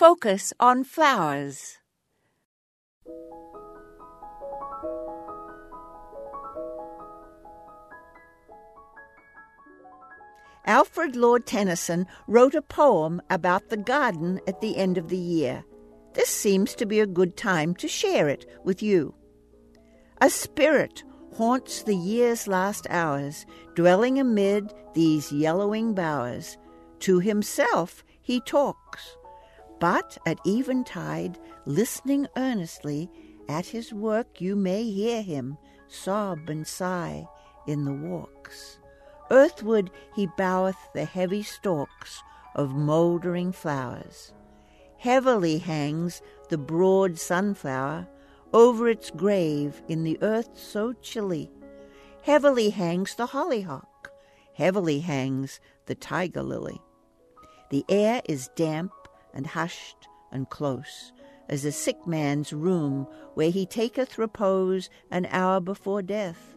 Focus on flowers. Alfred Lord Tennyson wrote a poem about the garden at the end of the year. This seems to be a good time to share it with you. A spirit haunts the year's last hours, dwelling amid these yellowing bowers. To himself he talks, but at eventide, listening earnestly, at his work you may hear him sob and sigh in the walks. Earthward he boweth the heavy stalks of mouldering flowers. Heavily hangs the broad sunflower over its grave in the earth so chilly. Heavily hangs the hollyhock, heavily hangs the tiger lily. The air is damp and hushed and close, as a sick man's room where he taketh repose an hour before death.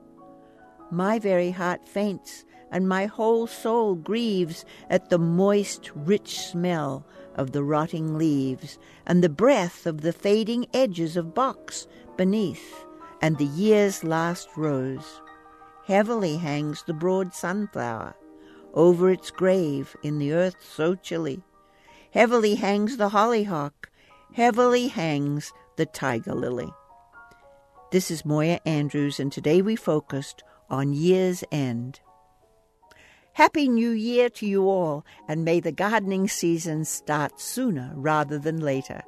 My very heart faints, and my whole soul grieves at the moist, rich smell of the rotting leaves, and the breath of the fading edges of box beneath, and the year's last rose. Heavily hangs the broad sunflower over its grave in the earth so chilly. Heavily hangs the hollyhock, heavily hangs the tiger lily. This is Moya Andrews, and today we focused on year's end. Happy New Year to you all, and may the gardening season start sooner rather than later.